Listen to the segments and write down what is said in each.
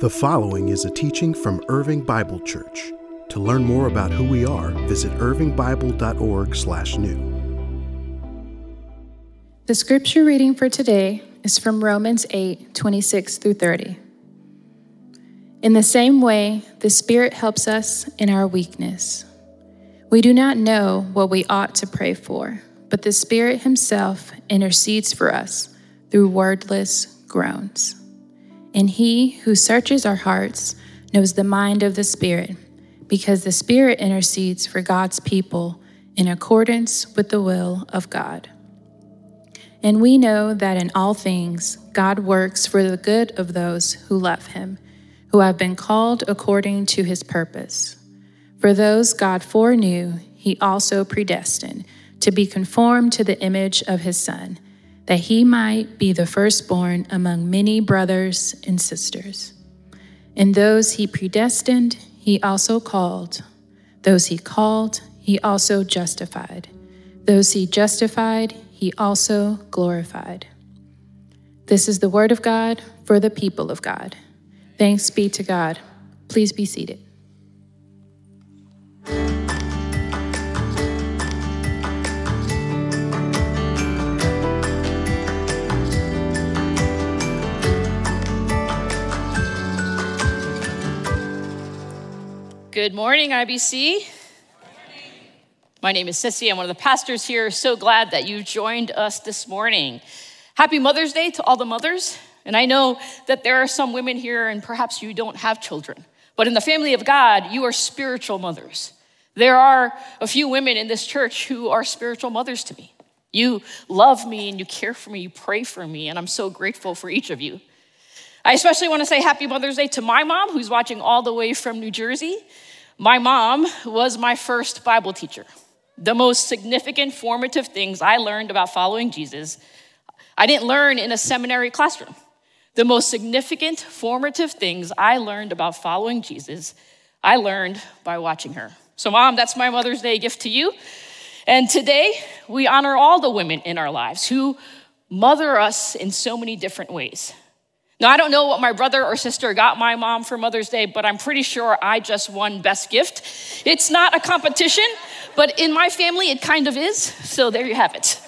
The following is a teaching from Irving Bible Church. To learn more about who we are, visit irvingbible.org/new. The scripture reading for today is from Romans 8, 26 through 30. In the same way, the Spirit helps us in our weakness. We do not know what we ought to pray for, but the Spirit Himself intercedes for us through wordless groans. And he who searches our hearts knows the mind of the Spirit, because the Spirit intercedes for God's people in accordance with the will of God. And we know that in all things God works for the good of those who love him, who have been called according to his purpose. For those God foreknew, he also predestined to be conformed to the image of his Son that he might be the firstborn among many brothers and sisters. And those he predestined, he also called. Those he called, he also justified. Those he justified, he also glorified. This is the word of God for the people of God. Thanks be to God. Please be seated. Good morning, IBC. My name is Sissy. I'm one of the pastors here. So glad that you joined us this morning. Happy Mother's Day to all the mothers. And I know that there are some women here, and perhaps you don't have children, but in the family of God, you are spiritual mothers. There are a few women in this church who are spiritual mothers to me. You love me and you care for me, you pray for me, and I'm so grateful for each of you. I especially want to say Happy Mother's Day to my mom, who's watching all the way from New Jersey. My mom was my first Bible teacher. The most significant formative things I learned about following Jesus, I didn't learn in a seminary classroom. The most significant formative things I learned about following Jesus, I learned by watching her. So, mom, that's my Mother's Day gift to you. And today, we honor all the women in our lives who mother us in so many different ways. Now, I don't know what my brother or sister got my mom for Mother's Day, but I'm pretty sure I just won best gift. It's not a competition, but in my family, it kind of is. So there you have it.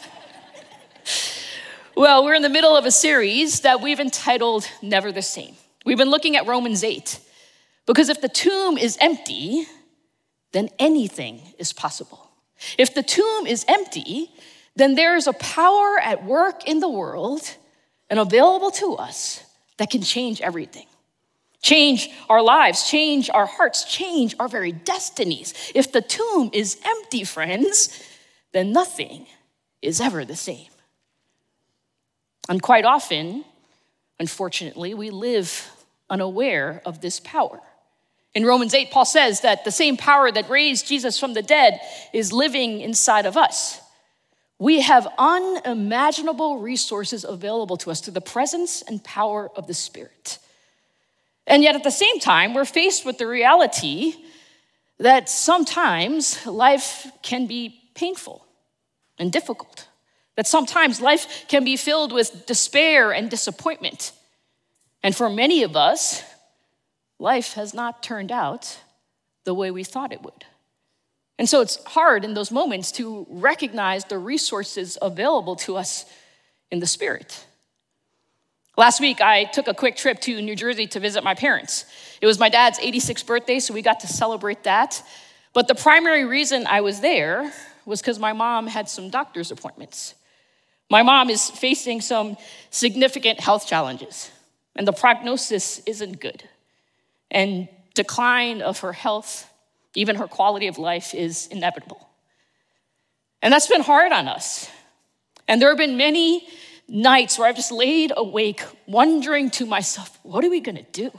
Well, we're in the middle of a series that we've entitled Never the Same. We've been looking at Romans 8, because if the tomb is empty, then anything is possible. If the tomb is empty, then there is a power at work in the world and available to us that can change everything. Change our lives, change our hearts, change our very destinies. If the tomb is empty, friends, then nothing is ever the same. And quite often, unfortunately, we live unaware of this power. In Romans 8, Paul says that the same power that raised Jesus from the dead is living inside of us. We have unimaginable resources available to us through the presence and power of the Spirit. And yet, at the same time, we're faced with the reality that sometimes life can be painful and difficult, that sometimes life can be filled with despair and disappointment. And for many of us, life has not turned out the way we thought it would. And so it's hard in those moments to recognize the resources available to us in the Spirit. Last week, I took a quick trip to New Jersey to visit my parents. It was my dad's 86th birthday, so we got to celebrate that. But the primary reason I was there was because my mom had some doctor's appointments. My mom is facing some significant health challenges, and the prognosis isn't good. And decline of her health even her quality of life is inevitable. And that's been hard on us. And there have been many nights where I've just laid awake wondering to myself, what are we gonna do?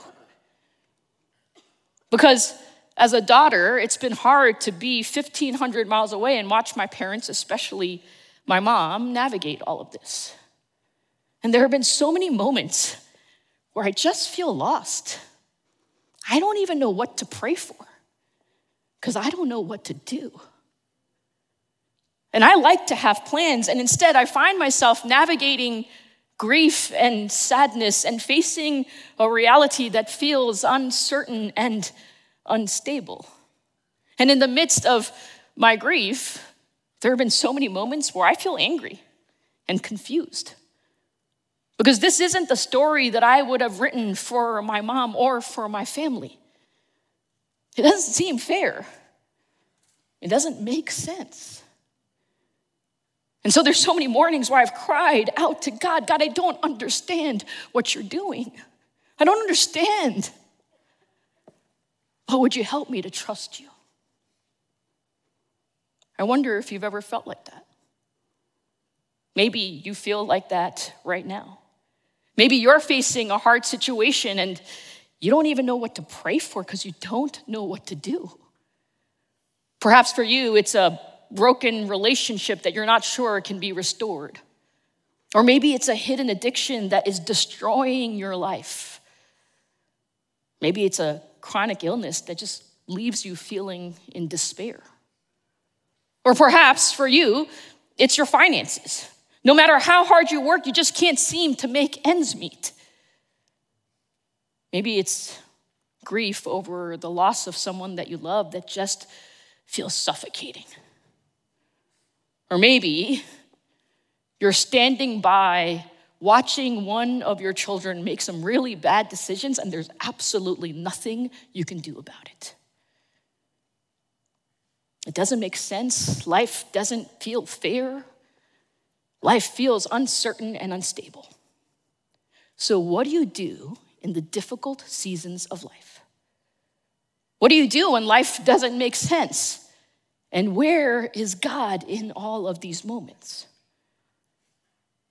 Because as a daughter, it's been hard to be 1,500 miles away and watch my parents, especially my mom, navigate all of this. And there have been so many moments where I just feel lost. I don't even know what to pray for because I don't know what to do. And I like to have plans, and instead I find myself navigating grief and sadness and facing a reality that feels uncertain and unstable. And in the midst of my grief, there have been so many moments where I feel angry and confused. Because this isn't the story that I would have written for my mom or for my family. It doesn't seem fair. It doesn't make sense. And so there's so many mornings where I've cried out to God, God, I don't understand what you're doing. I don't understand. But would you help me to trust you? I wonder if you've ever felt like that. Maybe you feel like that right now. Maybe you're facing a hard situation and you don't even know what to pray for because you don't know what to do. Perhaps for you, it's a broken relationship that you're not sure can be restored. Or maybe it's a hidden addiction that is destroying your life. Maybe it's a chronic illness that just leaves you feeling in despair. Or perhaps for you, it's your finances. No matter how hard you work, you just can't seem to make ends meet. Maybe it's grief over the loss of someone that you love that just feels suffocating. Or maybe you're standing by watching one of your children make some really bad decisions and there's absolutely nothing you can do about it. It doesn't make sense. Life doesn't feel fair. Life feels uncertain and unstable. So, what do you do in the difficult seasons of life? What do you do when life doesn't make sense? And where is God in all of these moments?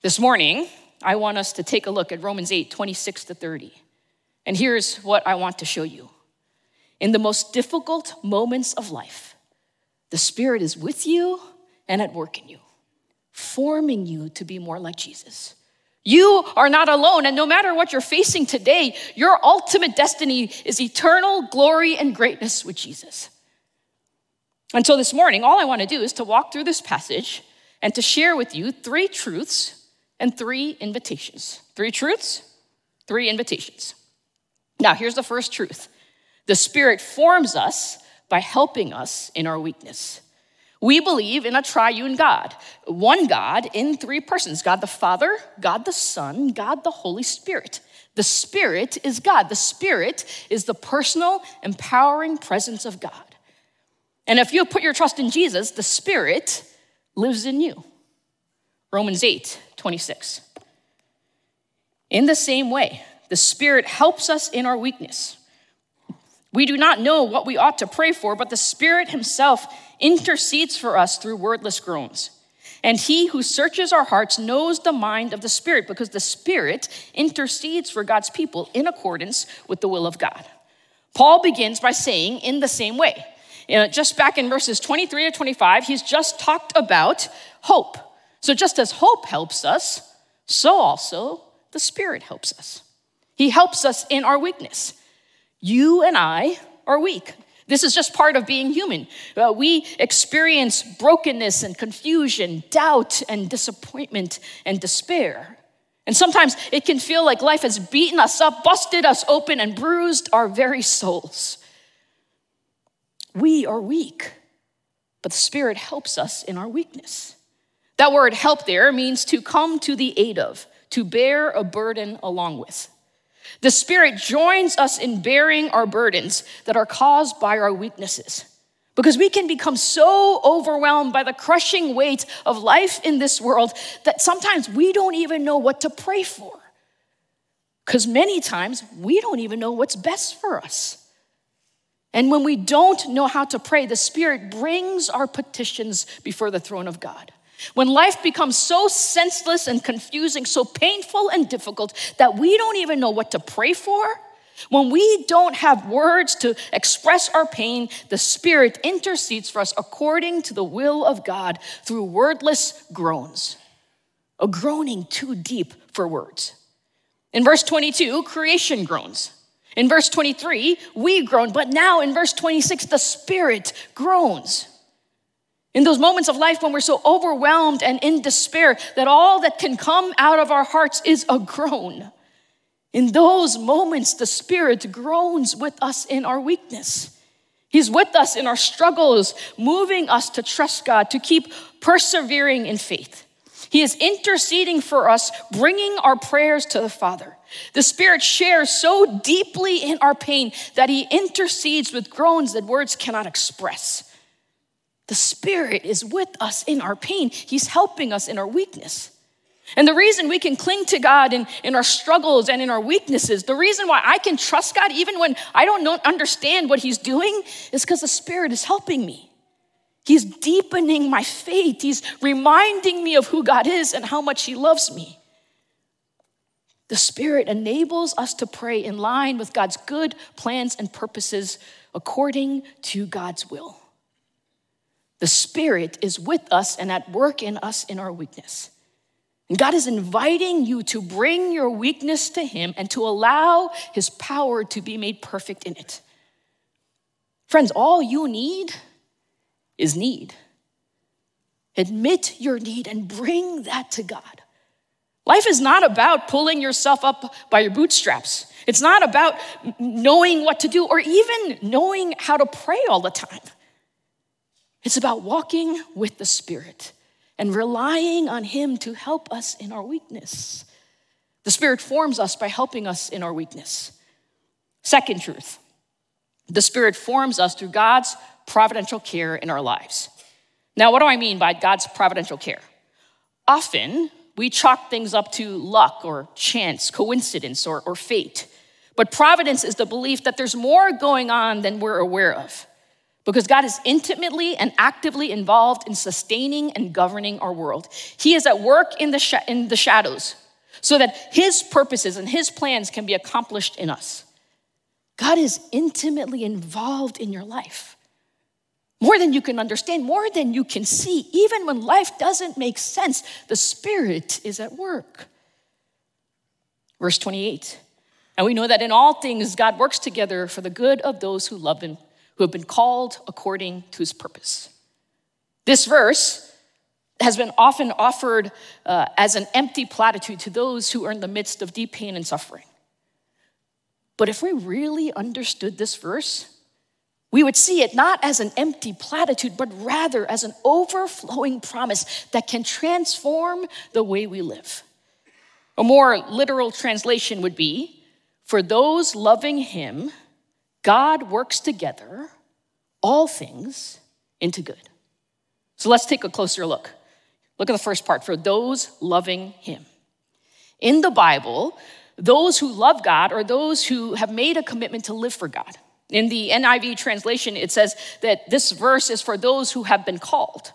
This morning, I want us to take a look at Romans 8 26 to 30. And here's what I want to show you. In the most difficult moments of life, the Spirit is with you and at work in you forming you to be more like Jesus. You are not alone, and no matter what you're facing today, your ultimate destiny is eternal glory and greatness with Jesus. And so this morning, all I want to do is to walk through this passage and to share with you three truths and three invitations. Three truths, three invitations. Now, here's the first truth the Spirit forms us by helping us in our weakness. We believe in a triune God, one God in three persons God the Father, God the Son, God the Holy Spirit. The Spirit is God. The Spirit is the personal, empowering presence of God. And if you put your trust in Jesus, the Spirit lives in you. Romans 8, 26. In the same way, the Spirit helps us in our weakness. We do not know what we ought to pray for, but the Spirit Himself intercedes for us through wordless groans. And He who searches our hearts knows the mind of the Spirit, because the Spirit intercedes for God's people in accordance with the will of God. Paul begins by saying, in the same way. You know, just back in verses 23 to 25, he's just talked about hope. So, just as hope helps us, so also the Spirit helps us. He helps us in our weakness. You and I are weak. This is just part of being human. Uh, we experience brokenness and confusion, doubt and disappointment and despair. And sometimes it can feel like life has beaten us up, busted us open, and bruised our very souls. We are weak, but the Spirit helps us in our weakness. That word help there means to come to the aid of, to bear a burden along with. The Spirit joins us in bearing our burdens that are caused by our weaknesses. Because we can become so overwhelmed by the crushing weight of life in this world that sometimes we don't even know what to pray for. Because many times we don't even know what's best for us. And when we don't know how to pray, the Spirit brings our petitions before the throne of God. When life becomes so senseless and confusing, so painful and difficult that we don't even know what to pray for, when we don't have words to express our pain, the Spirit intercedes for us according to the will of God through wordless groans, a groaning too deep for words. In verse 22, creation groans. In verse 23, we groan, but now in verse 26, the Spirit groans. In those moments of life when we're so overwhelmed and in despair that all that can come out of our hearts is a groan. In those moments, the Spirit groans with us in our weakness. He's with us in our struggles, moving us to trust God, to keep persevering in faith. He is interceding for us, bringing our prayers to the Father. The Spirit shares so deeply in our pain that He intercedes with groans that words cannot express. The Spirit is with us in our pain, He's helping us in our weakness. And the reason we can cling to God in, in our struggles and in our weaknesses, the reason why I can trust God even when I don't know, understand what He's doing, is because the Spirit is helping me. He's deepening my faith. He's reminding me of who God is and how much He loves me. The Spirit enables us to pray in line with God's good plans and purposes according to God's will. The Spirit is with us and at work in us in our weakness. And God is inviting you to bring your weakness to Him and to allow His power to be made perfect in it. Friends, all you need is need. Admit your need and bring that to God. Life is not about pulling yourself up by your bootstraps. It's not about knowing what to do or even knowing how to pray all the time. It's about walking with the Spirit and relying on Him to help us in our weakness. The Spirit forms us by helping us in our weakness. Second truth the Spirit forms us through God's providential care in our lives. Now, what do I mean by God's providential care? Often, we chalk things up to luck or chance, coincidence, or, or fate. But providence is the belief that there's more going on than we're aware of because God is intimately and actively involved in sustaining and governing our world. He is at work in the, sh- in the shadows so that His purposes and His plans can be accomplished in us. God is intimately involved in your life. More than you can understand, more than you can see, even when life doesn't make sense, the Spirit is at work. Verse 28 And we know that in all things, God works together for the good of those who love Him who have been called according to his purpose. This verse has been often offered uh, as an empty platitude to those who are in the midst of deep pain and suffering. But if we really understood this verse, we would see it not as an empty platitude, but rather as an overflowing promise that can transform the way we live. A more literal translation would be for those loving Him, God works together all things into good. So let's take a closer look. Look at the first part for those loving Him. In the Bible, those who love God are those who have made a commitment to live for God. In the NIV translation, it says that this verse is for those who have been called.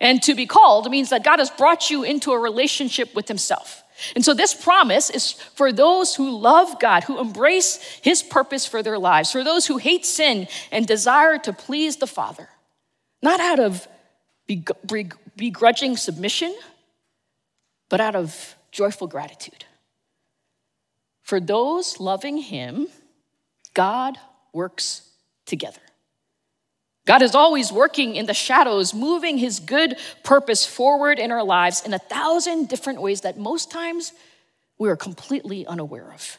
And to be called means that God has brought you into a relationship with Himself. And so, this promise is for those who love God, who embrace His purpose for their lives, for those who hate sin and desire to please the Father, not out of begrudging submission, but out of joyful gratitude. For those loving Him, God works together. God is always working in the shadows, moving his good purpose forward in our lives in a thousand different ways that most times we are completely unaware of.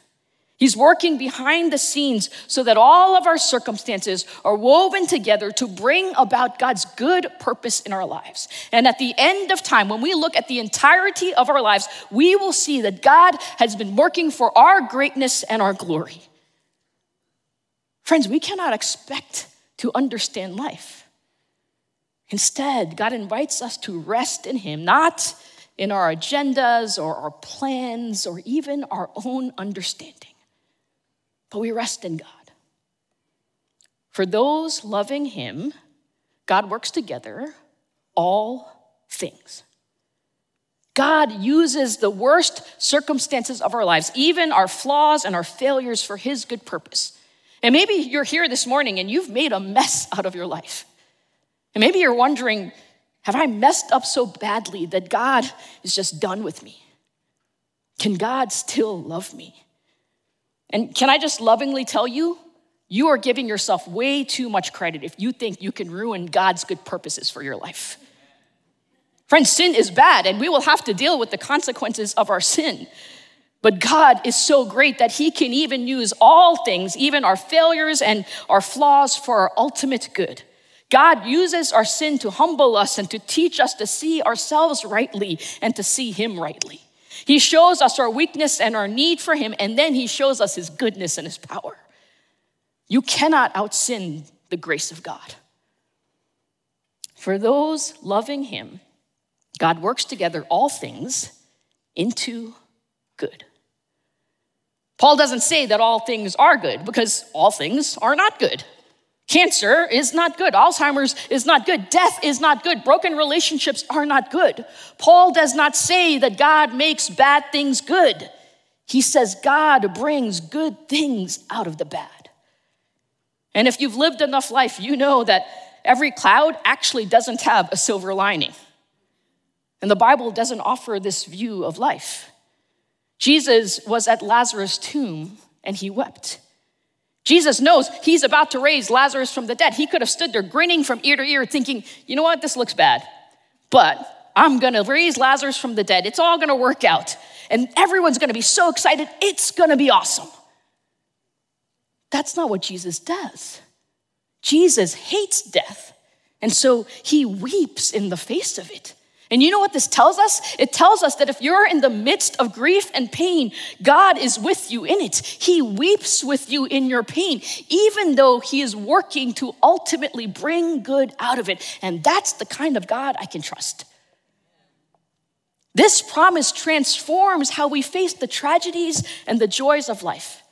He's working behind the scenes so that all of our circumstances are woven together to bring about God's good purpose in our lives. And at the end of time, when we look at the entirety of our lives, we will see that God has been working for our greatness and our glory. Friends, we cannot expect to understand life. Instead, God invites us to rest in Him, not in our agendas or our plans or even our own understanding, but we rest in God. For those loving Him, God works together all things. God uses the worst circumstances of our lives, even our flaws and our failures, for His good purpose. And maybe you're here this morning and you've made a mess out of your life. And maybe you're wondering, have I messed up so badly that God is just done with me? Can God still love me? And can I just lovingly tell you, you are giving yourself way too much credit if you think you can ruin God's good purposes for your life. Friends, sin is bad, and we will have to deal with the consequences of our sin. But God is so great that He can even use all things, even our failures and our flaws, for our ultimate good. God uses our sin to humble us and to teach us to see ourselves rightly and to see Him rightly. He shows us our weakness and our need for Him, and then He shows us His goodness and His power. You cannot outsin the grace of God. For those loving Him, God works together all things into good. Paul doesn't say that all things are good because all things are not good. Cancer is not good. Alzheimer's is not good. Death is not good. Broken relationships are not good. Paul does not say that God makes bad things good. He says God brings good things out of the bad. And if you've lived enough life, you know that every cloud actually doesn't have a silver lining. And the Bible doesn't offer this view of life. Jesus was at Lazarus' tomb and he wept. Jesus knows he's about to raise Lazarus from the dead. He could have stood there grinning from ear to ear, thinking, you know what, this looks bad, but I'm gonna raise Lazarus from the dead. It's all gonna work out. And everyone's gonna be so excited, it's gonna be awesome. That's not what Jesus does. Jesus hates death, and so he weeps in the face of it. And you know what this tells us? It tells us that if you're in the midst of grief and pain, God is with you in it. He weeps with you in your pain, even though He is working to ultimately bring good out of it. And that's the kind of God I can trust. This promise transforms how we face the tragedies and the joys of life.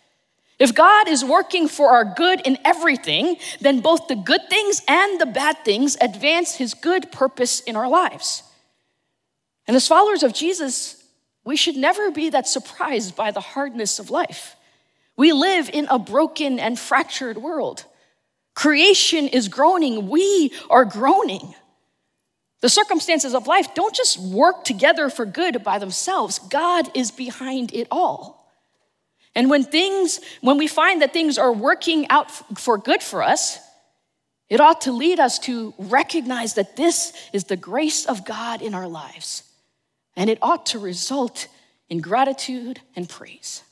If God is working for our good in everything, then both the good things and the bad things advance His good purpose in our lives. And as followers of Jesus, we should never be that surprised by the hardness of life. We live in a broken and fractured world. Creation is groaning, we are groaning. The circumstances of life don't just work together for good by themselves, God is behind it all. And when things, when we find that things are working out for good for us, it ought to lead us to recognize that this is the grace of God in our lives and it ought to result in gratitude and praise.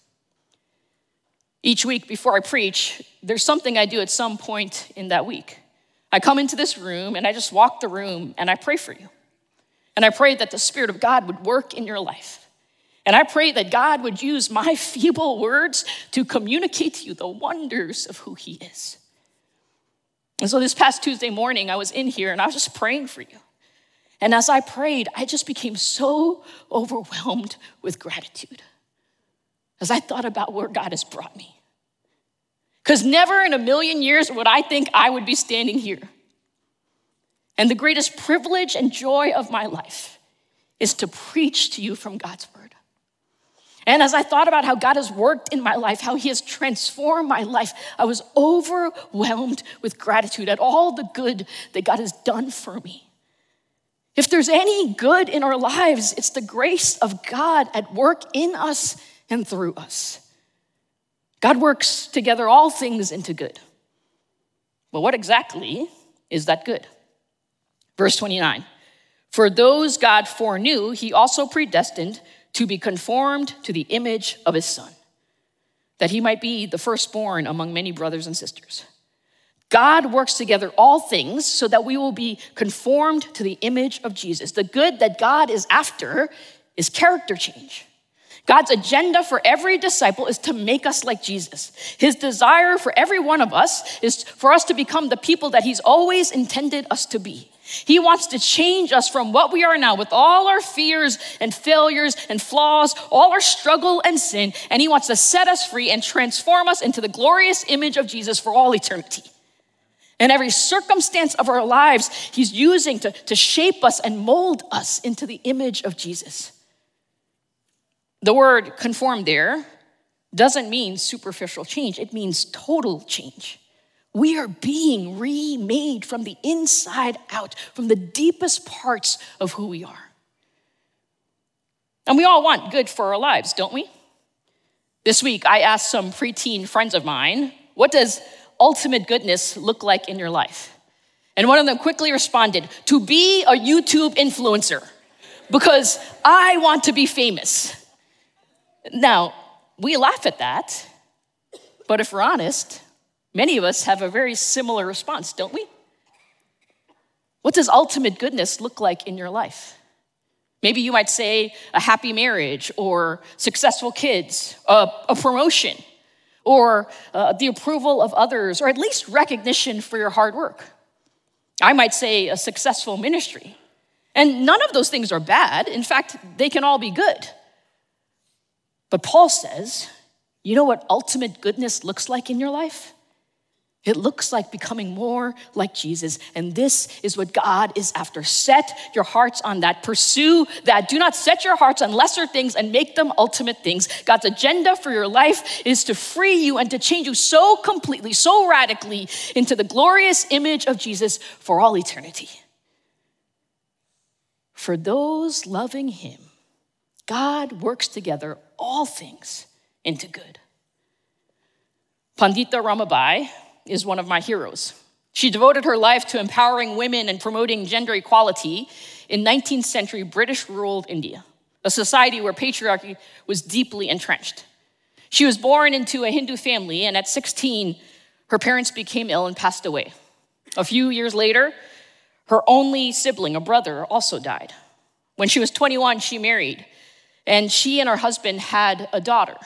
Each week before I preach, there's something I do at some point in that week. I come into this room and I just walk the room and I pray for you. And I pray that the Spirit of God would work in your life. And I pray that God would use my feeble words to communicate to you the wonders of who He is. And so this past Tuesday morning, I was in here and I was just praying for you. And as I prayed, I just became so overwhelmed with gratitude as I thought about where God has brought me. Because never in a million years would I think I would be standing here. And the greatest privilege and joy of my life is to preach to you from God's word. And as I thought about how God has worked in my life, how He has transformed my life, I was overwhelmed with gratitude at all the good that God has done for me. If there's any good in our lives, it's the grace of God at work in us and through us. God works together all things into good. But what exactly is that good? Verse 29 For those God foreknew, he also predestined to be conformed to the image of his son, that he might be the firstborn among many brothers and sisters. God works together all things so that we will be conformed to the image of Jesus. The good that God is after is character change. God's agenda for every disciple is to make us like Jesus. His desire for every one of us is for us to become the people that He's always intended us to be. He wants to change us from what we are now with all our fears and failures and flaws, all our struggle and sin, and He wants to set us free and transform us into the glorious image of Jesus for all eternity. And every circumstance of our lives, He's using to, to shape us and mold us into the image of Jesus. The word conform there doesn't mean superficial change, it means total change. We are being remade from the inside out, from the deepest parts of who we are. And we all want good for our lives, don't we? This week, I asked some preteen friends of mine, what does ultimate goodness look like in your life? And one of them quickly responded, To be a YouTube influencer, because I want to be famous. Now, we laugh at that, but if we're honest, many of us have a very similar response, don't we? What does ultimate goodness look like in your life? Maybe you might say a happy marriage or successful kids, a, a promotion, or uh, the approval of others, or at least recognition for your hard work. I might say a successful ministry. And none of those things are bad. In fact, they can all be good. But Paul says, you know what ultimate goodness looks like in your life? It looks like becoming more like Jesus. And this is what God is after. Set your hearts on that. Pursue that. Do not set your hearts on lesser things and make them ultimate things. God's agenda for your life is to free you and to change you so completely, so radically into the glorious image of Jesus for all eternity. For those loving Him, God works together all things into good. Pandita Ramabai is one of my heroes. She devoted her life to empowering women and promoting gender equality in 19th century British ruled India, a society where patriarchy was deeply entrenched. She was born into a Hindu family, and at 16, her parents became ill and passed away. A few years later, her only sibling, a brother, also died. When she was 21, she married, and she and her husband had a daughter.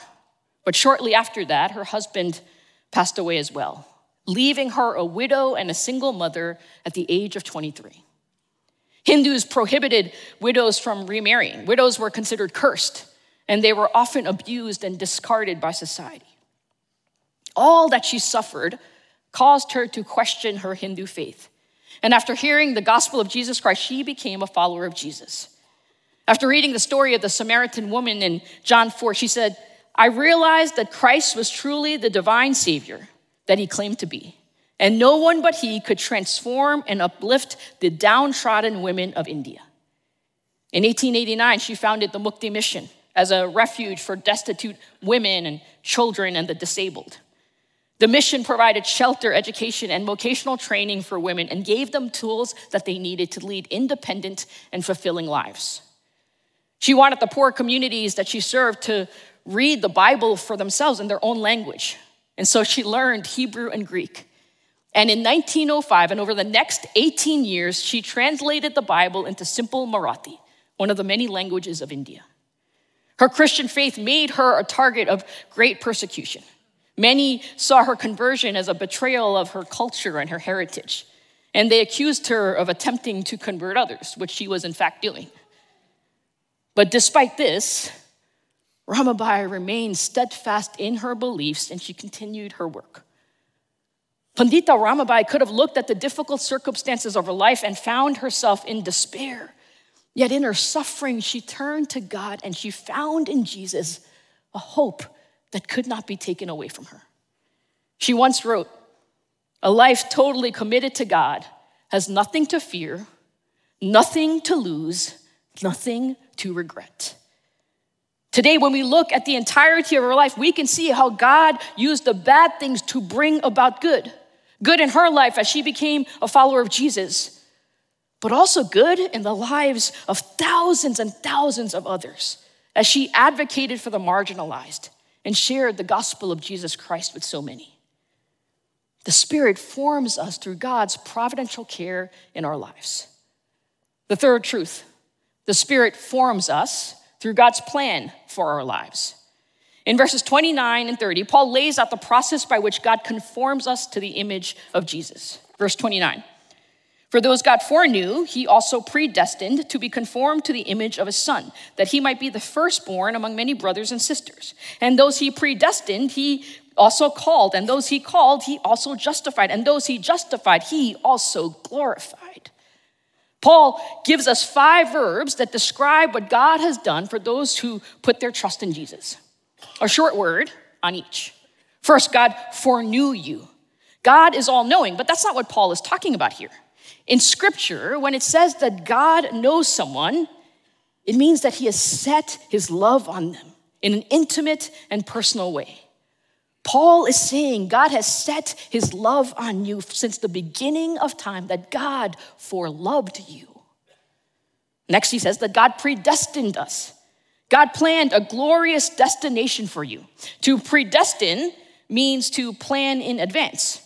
But shortly after that, her husband passed away as well leaving her a widow and a single mother at the age of 23. Hindus prohibited widows from remarrying. Widows were considered cursed, and they were often abused and discarded by society. All that she suffered caused her to question her Hindu faith. And after hearing the gospel of Jesus Christ, she became a follower of Jesus. After reading the story of the Samaritan woman in John 4, she said, I realized that Christ was truly the divine Savior that he claimed to be. And no one but he could transform and uplift the downtrodden women of India. In 1889, she founded the Mukti Mission as a refuge for destitute women and children and the disabled. The mission provided shelter, education, and vocational training for women and gave them tools that they needed to lead independent and fulfilling lives. She wanted the poor communities that she served to read the Bible for themselves in their own language and so she learned Hebrew and Greek. And in 1905, and over the next 18 years, she translated the Bible into simple Marathi, one of the many languages of India. Her Christian faith made her a target of great persecution. Many saw her conversion as a betrayal of her culture and her heritage, and they accused her of attempting to convert others, which she was in fact doing. But despite this, Ramabai remained steadfast in her beliefs and she continued her work. Pandita Ramabai could have looked at the difficult circumstances of her life and found herself in despair. Yet in her suffering, she turned to God and she found in Jesus a hope that could not be taken away from her. She once wrote, A life totally committed to God has nothing to fear, nothing to lose, nothing to regret. Today, when we look at the entirety of her life, we can see how God used the bad things to bring about good. Good in her life as she became a follower of Jesus, but also good in the lives of thousands and thousands of others as she advocated for the marginalized and shared the gospel of Jesus Christ with so many. The Spirit forms us through God's providential care in our lives. The third truth the Spirit forms us through God's plan for our lives. In verses 29 and 30, Paul lays out the process by which God conforms us to the image of Jesus. Verse 29 For those God foreknew, he also predestined to be conformed to the image of his son, that he might be the firstborn among many brothers and sisters. And those he predestined, he also called. And those he called, he also justified. And those he justified, he also glorified. Paul gives us five verbs that describe what God has done for those who put their trust in Jesus. A short word on each. First, God foreknew you. God is all knowing, but that's not what Paul is talking about here. In scripture, when it says that God knows someone, it means that he has set his love on them in an intimate and personal way. Paul is saying God has set his love on you since the beginning of time, that God foreloved you. Next, he says that God predestined us. God planned a glorious destination for you. To predestine means to plan in advance.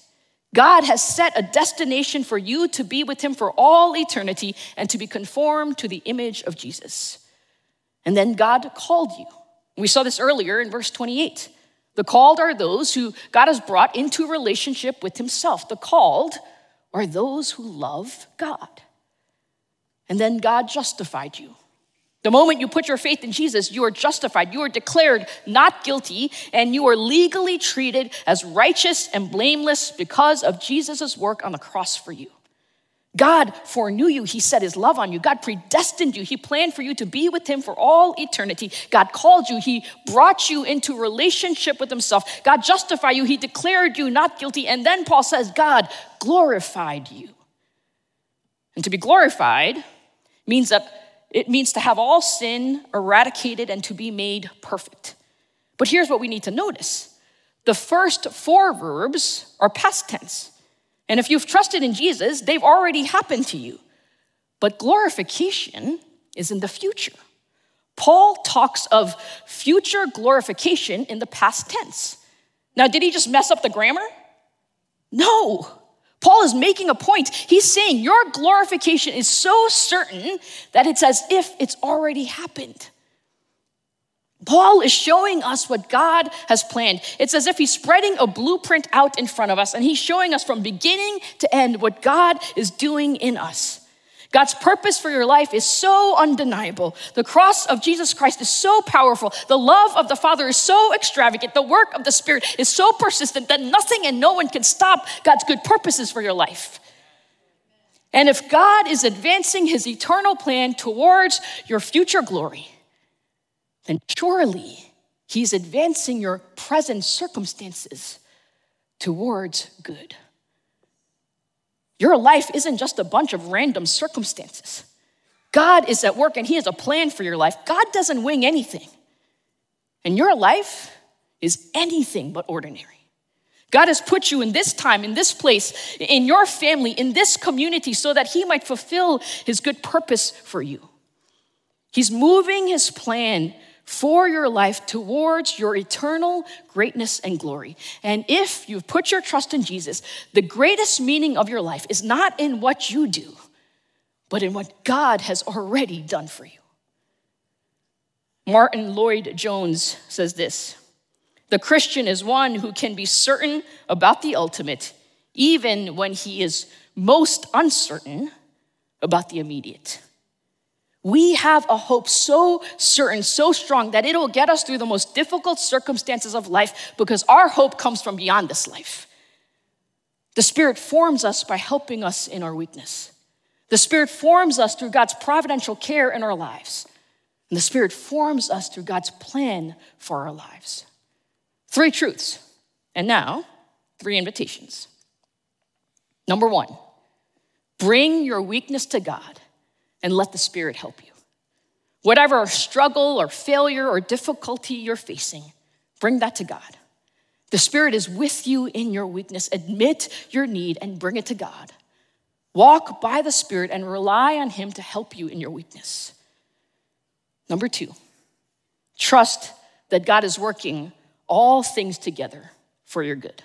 God has set a destination for you to be with Him for all eternity and to be conformed to the image of Jesus. And then God called you. We saw this earlier in verse 28. The called are those who God has brought into relationship with Himself. The called are those who love God. And then God justified you. The moment you put your faith in Jesus, you are justified. You are declared not guilty, and you are legally treated as righteous and blameless because of Jesus' work on the cross for you. God foreknew you. He set his love on you. God predestined you. He planned for you to be with him for all eternity. God called you. He brought you into relationship with himself. God justified you. He declared you not guilty. And then Paul says, God glorified you. And to be glorified means that it means to have all sin eradicated and to be made perfect. But here's what we need to notice. The first four verbs are past tense. And if you've trusted in Jesus, they've already happened to you. But glorification is in the future. Paul talks of future glorification in the past tense. Now, did he just mess up the grammar? No. Paul is making a point. He's saying your glorification is so certain that it's as if it's already happened. Paul is showing us what God has planned. It's as if he's spreading a blueprint out in front of us and he's showing us from beginning to end what God is doing in us. God's purpose for your life is so undeniable. The cross of Jesus Christ is so powerful. The love of the Father is so extravagant. The work of the Spirit is so persistent that nothing and no one can stop God's good purposes for your life. And if God is advancing his eternal plan towards your future glory, then surely he's advancing your present circumstances towards good. Your life isn't just a bunch of random circumstances. God is at work and He has a plan for your life. God doesn't wing anything. And your life is anything but ordinary. God has put you in this time, in this place, in your family, in this community, so that He might fulfill His good purpose for you. He's moving His plan for your life towards your eternal greatness and glory. And if you've put your trust in Jesus, the greatest meaning of your life is not in what you do, but in what God has already done for you. Martyn Lloyd-Jones says this The Christian is one who can be certain about the ultimate, even when he is most uncertain about the immediate. We have a hope so certain, so strong that it'll get us through the most difficult circumstances of life because our hope comes from beyond this life. The Spirit forms us by helping us in our weakness. The Spirit forms us through God's providential care in our lives. And the Spirit forms us through God's plan for our lives. Three truths. And now, three invitations. Number one, bring your weakness to God and let the Spirit help you. Whatever struggle or failure or difficulty you're facing, bring that to God. The Spirit is with you in your weakness. Admit your need and bring it to God. Walk by the Spirit and rely on Him to help you in your weakness. Number two, trust that God is working all things together for your good.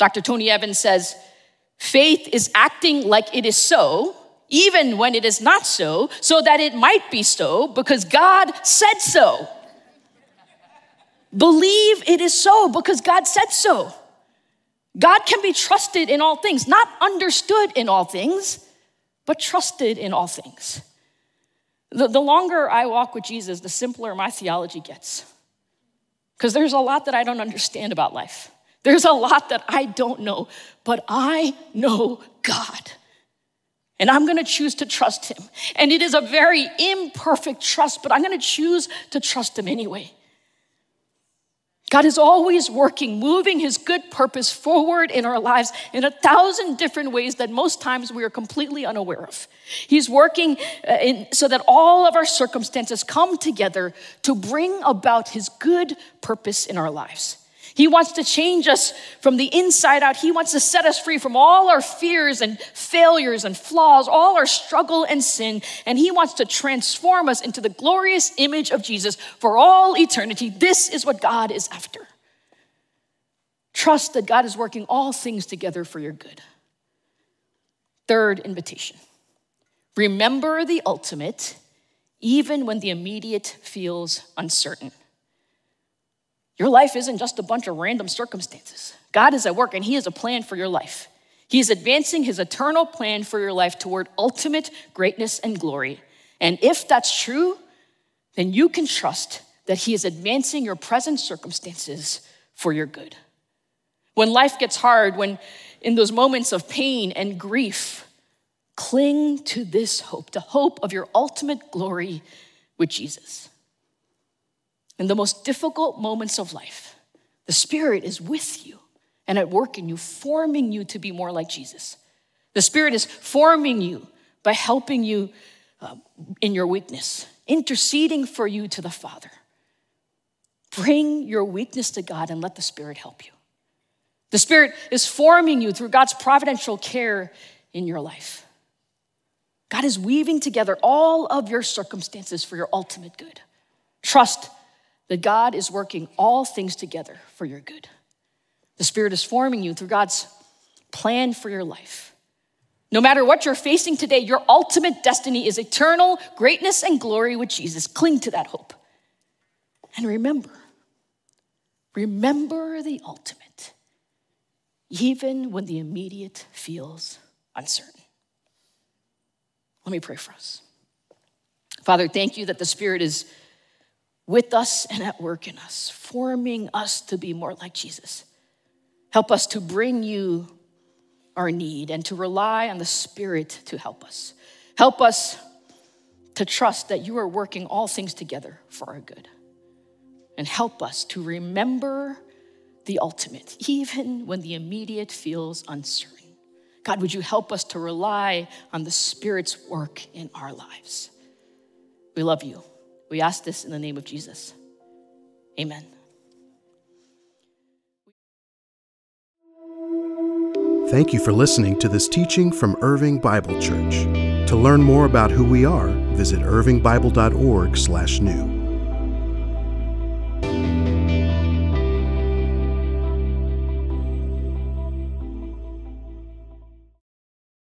Dr. Tony Evans says, faith is acting like it is so even when it is not so, so that it might be so, because God said so. Believe it is so because God said so. God can be trusted in all things, not understood in all things, but trusted in all things. The, the longer I walk with Jesus, the simpler my theology gets. Because there's a lot that I don't understand about life. There's a lot that I don't know, but I know God. And I'm gonna choose to trust him. And it is a very imperfect trust, but I'm gonna choose to trust him anyway. God is always working, moving his good purpose forward in our lives in a thousand different ways that most times we are completely unaware of. He's working uh, in, so that all of our circumstances come together to bring about his good purpose in our lives. He wants to change us from the inside out. He wants to set us free from all our fears and failures and flaws, all our struggle and sin. And He wants to transform us into the glorious image of Jesus for all eternity. This is what God is after. Trust that God is working all things together for your good. Third invitation remember the ultimate, even when the immediate feels uncertain. Your life isn't just a bunch of random circumstances. God is at work and He has a plan for your life. He is advancing His eternal plan for your life toward ultimate greatness and glory. And if that's true, then you can trust that He is advancing your present circumstances for your good. When life gets hard, when in those moments of pain and grief, cling to this hope, the hope of your ultimate glory with Jesus. In the most difficult moments of life, the Spirit is with you and at work in you, forming you to be more like Jesus. The Spirit is forming you by helping you uh, in your weakness, interceding for you to the Father. Bring your weakness to God and let the Spirit help you. The Spirit is forming you through God's providential care in your life. God is weaving together all of your circumstances for your ultimate good. Trust that God is working all things together for your good. The Spirit is forming you through God's plan for your life. No matter what you're facing today, your ultimate destiny is eternal greatness and glory with Jesus. Cling to that hope. And remember, remember the ultimate, even when the immediate feels uncertain. Let me pray for us. Father, thank you that the Spirit is with us and at work in us, forming us to be more like Jesus. Help us to bring you our need and to rely on the Spirit to help us. Help us to trust that you are working all things together for our good. And help us to remember the ultimate, even when the immediate feels uncertain. God, would you help us to rely on the Spirit's work in our lives? We love you. We ask this in the name of Jesus. Amen. Thank you for listening to this teaching from Irving Bible Church. To learn more about who we are, visit irvingbible.org/new.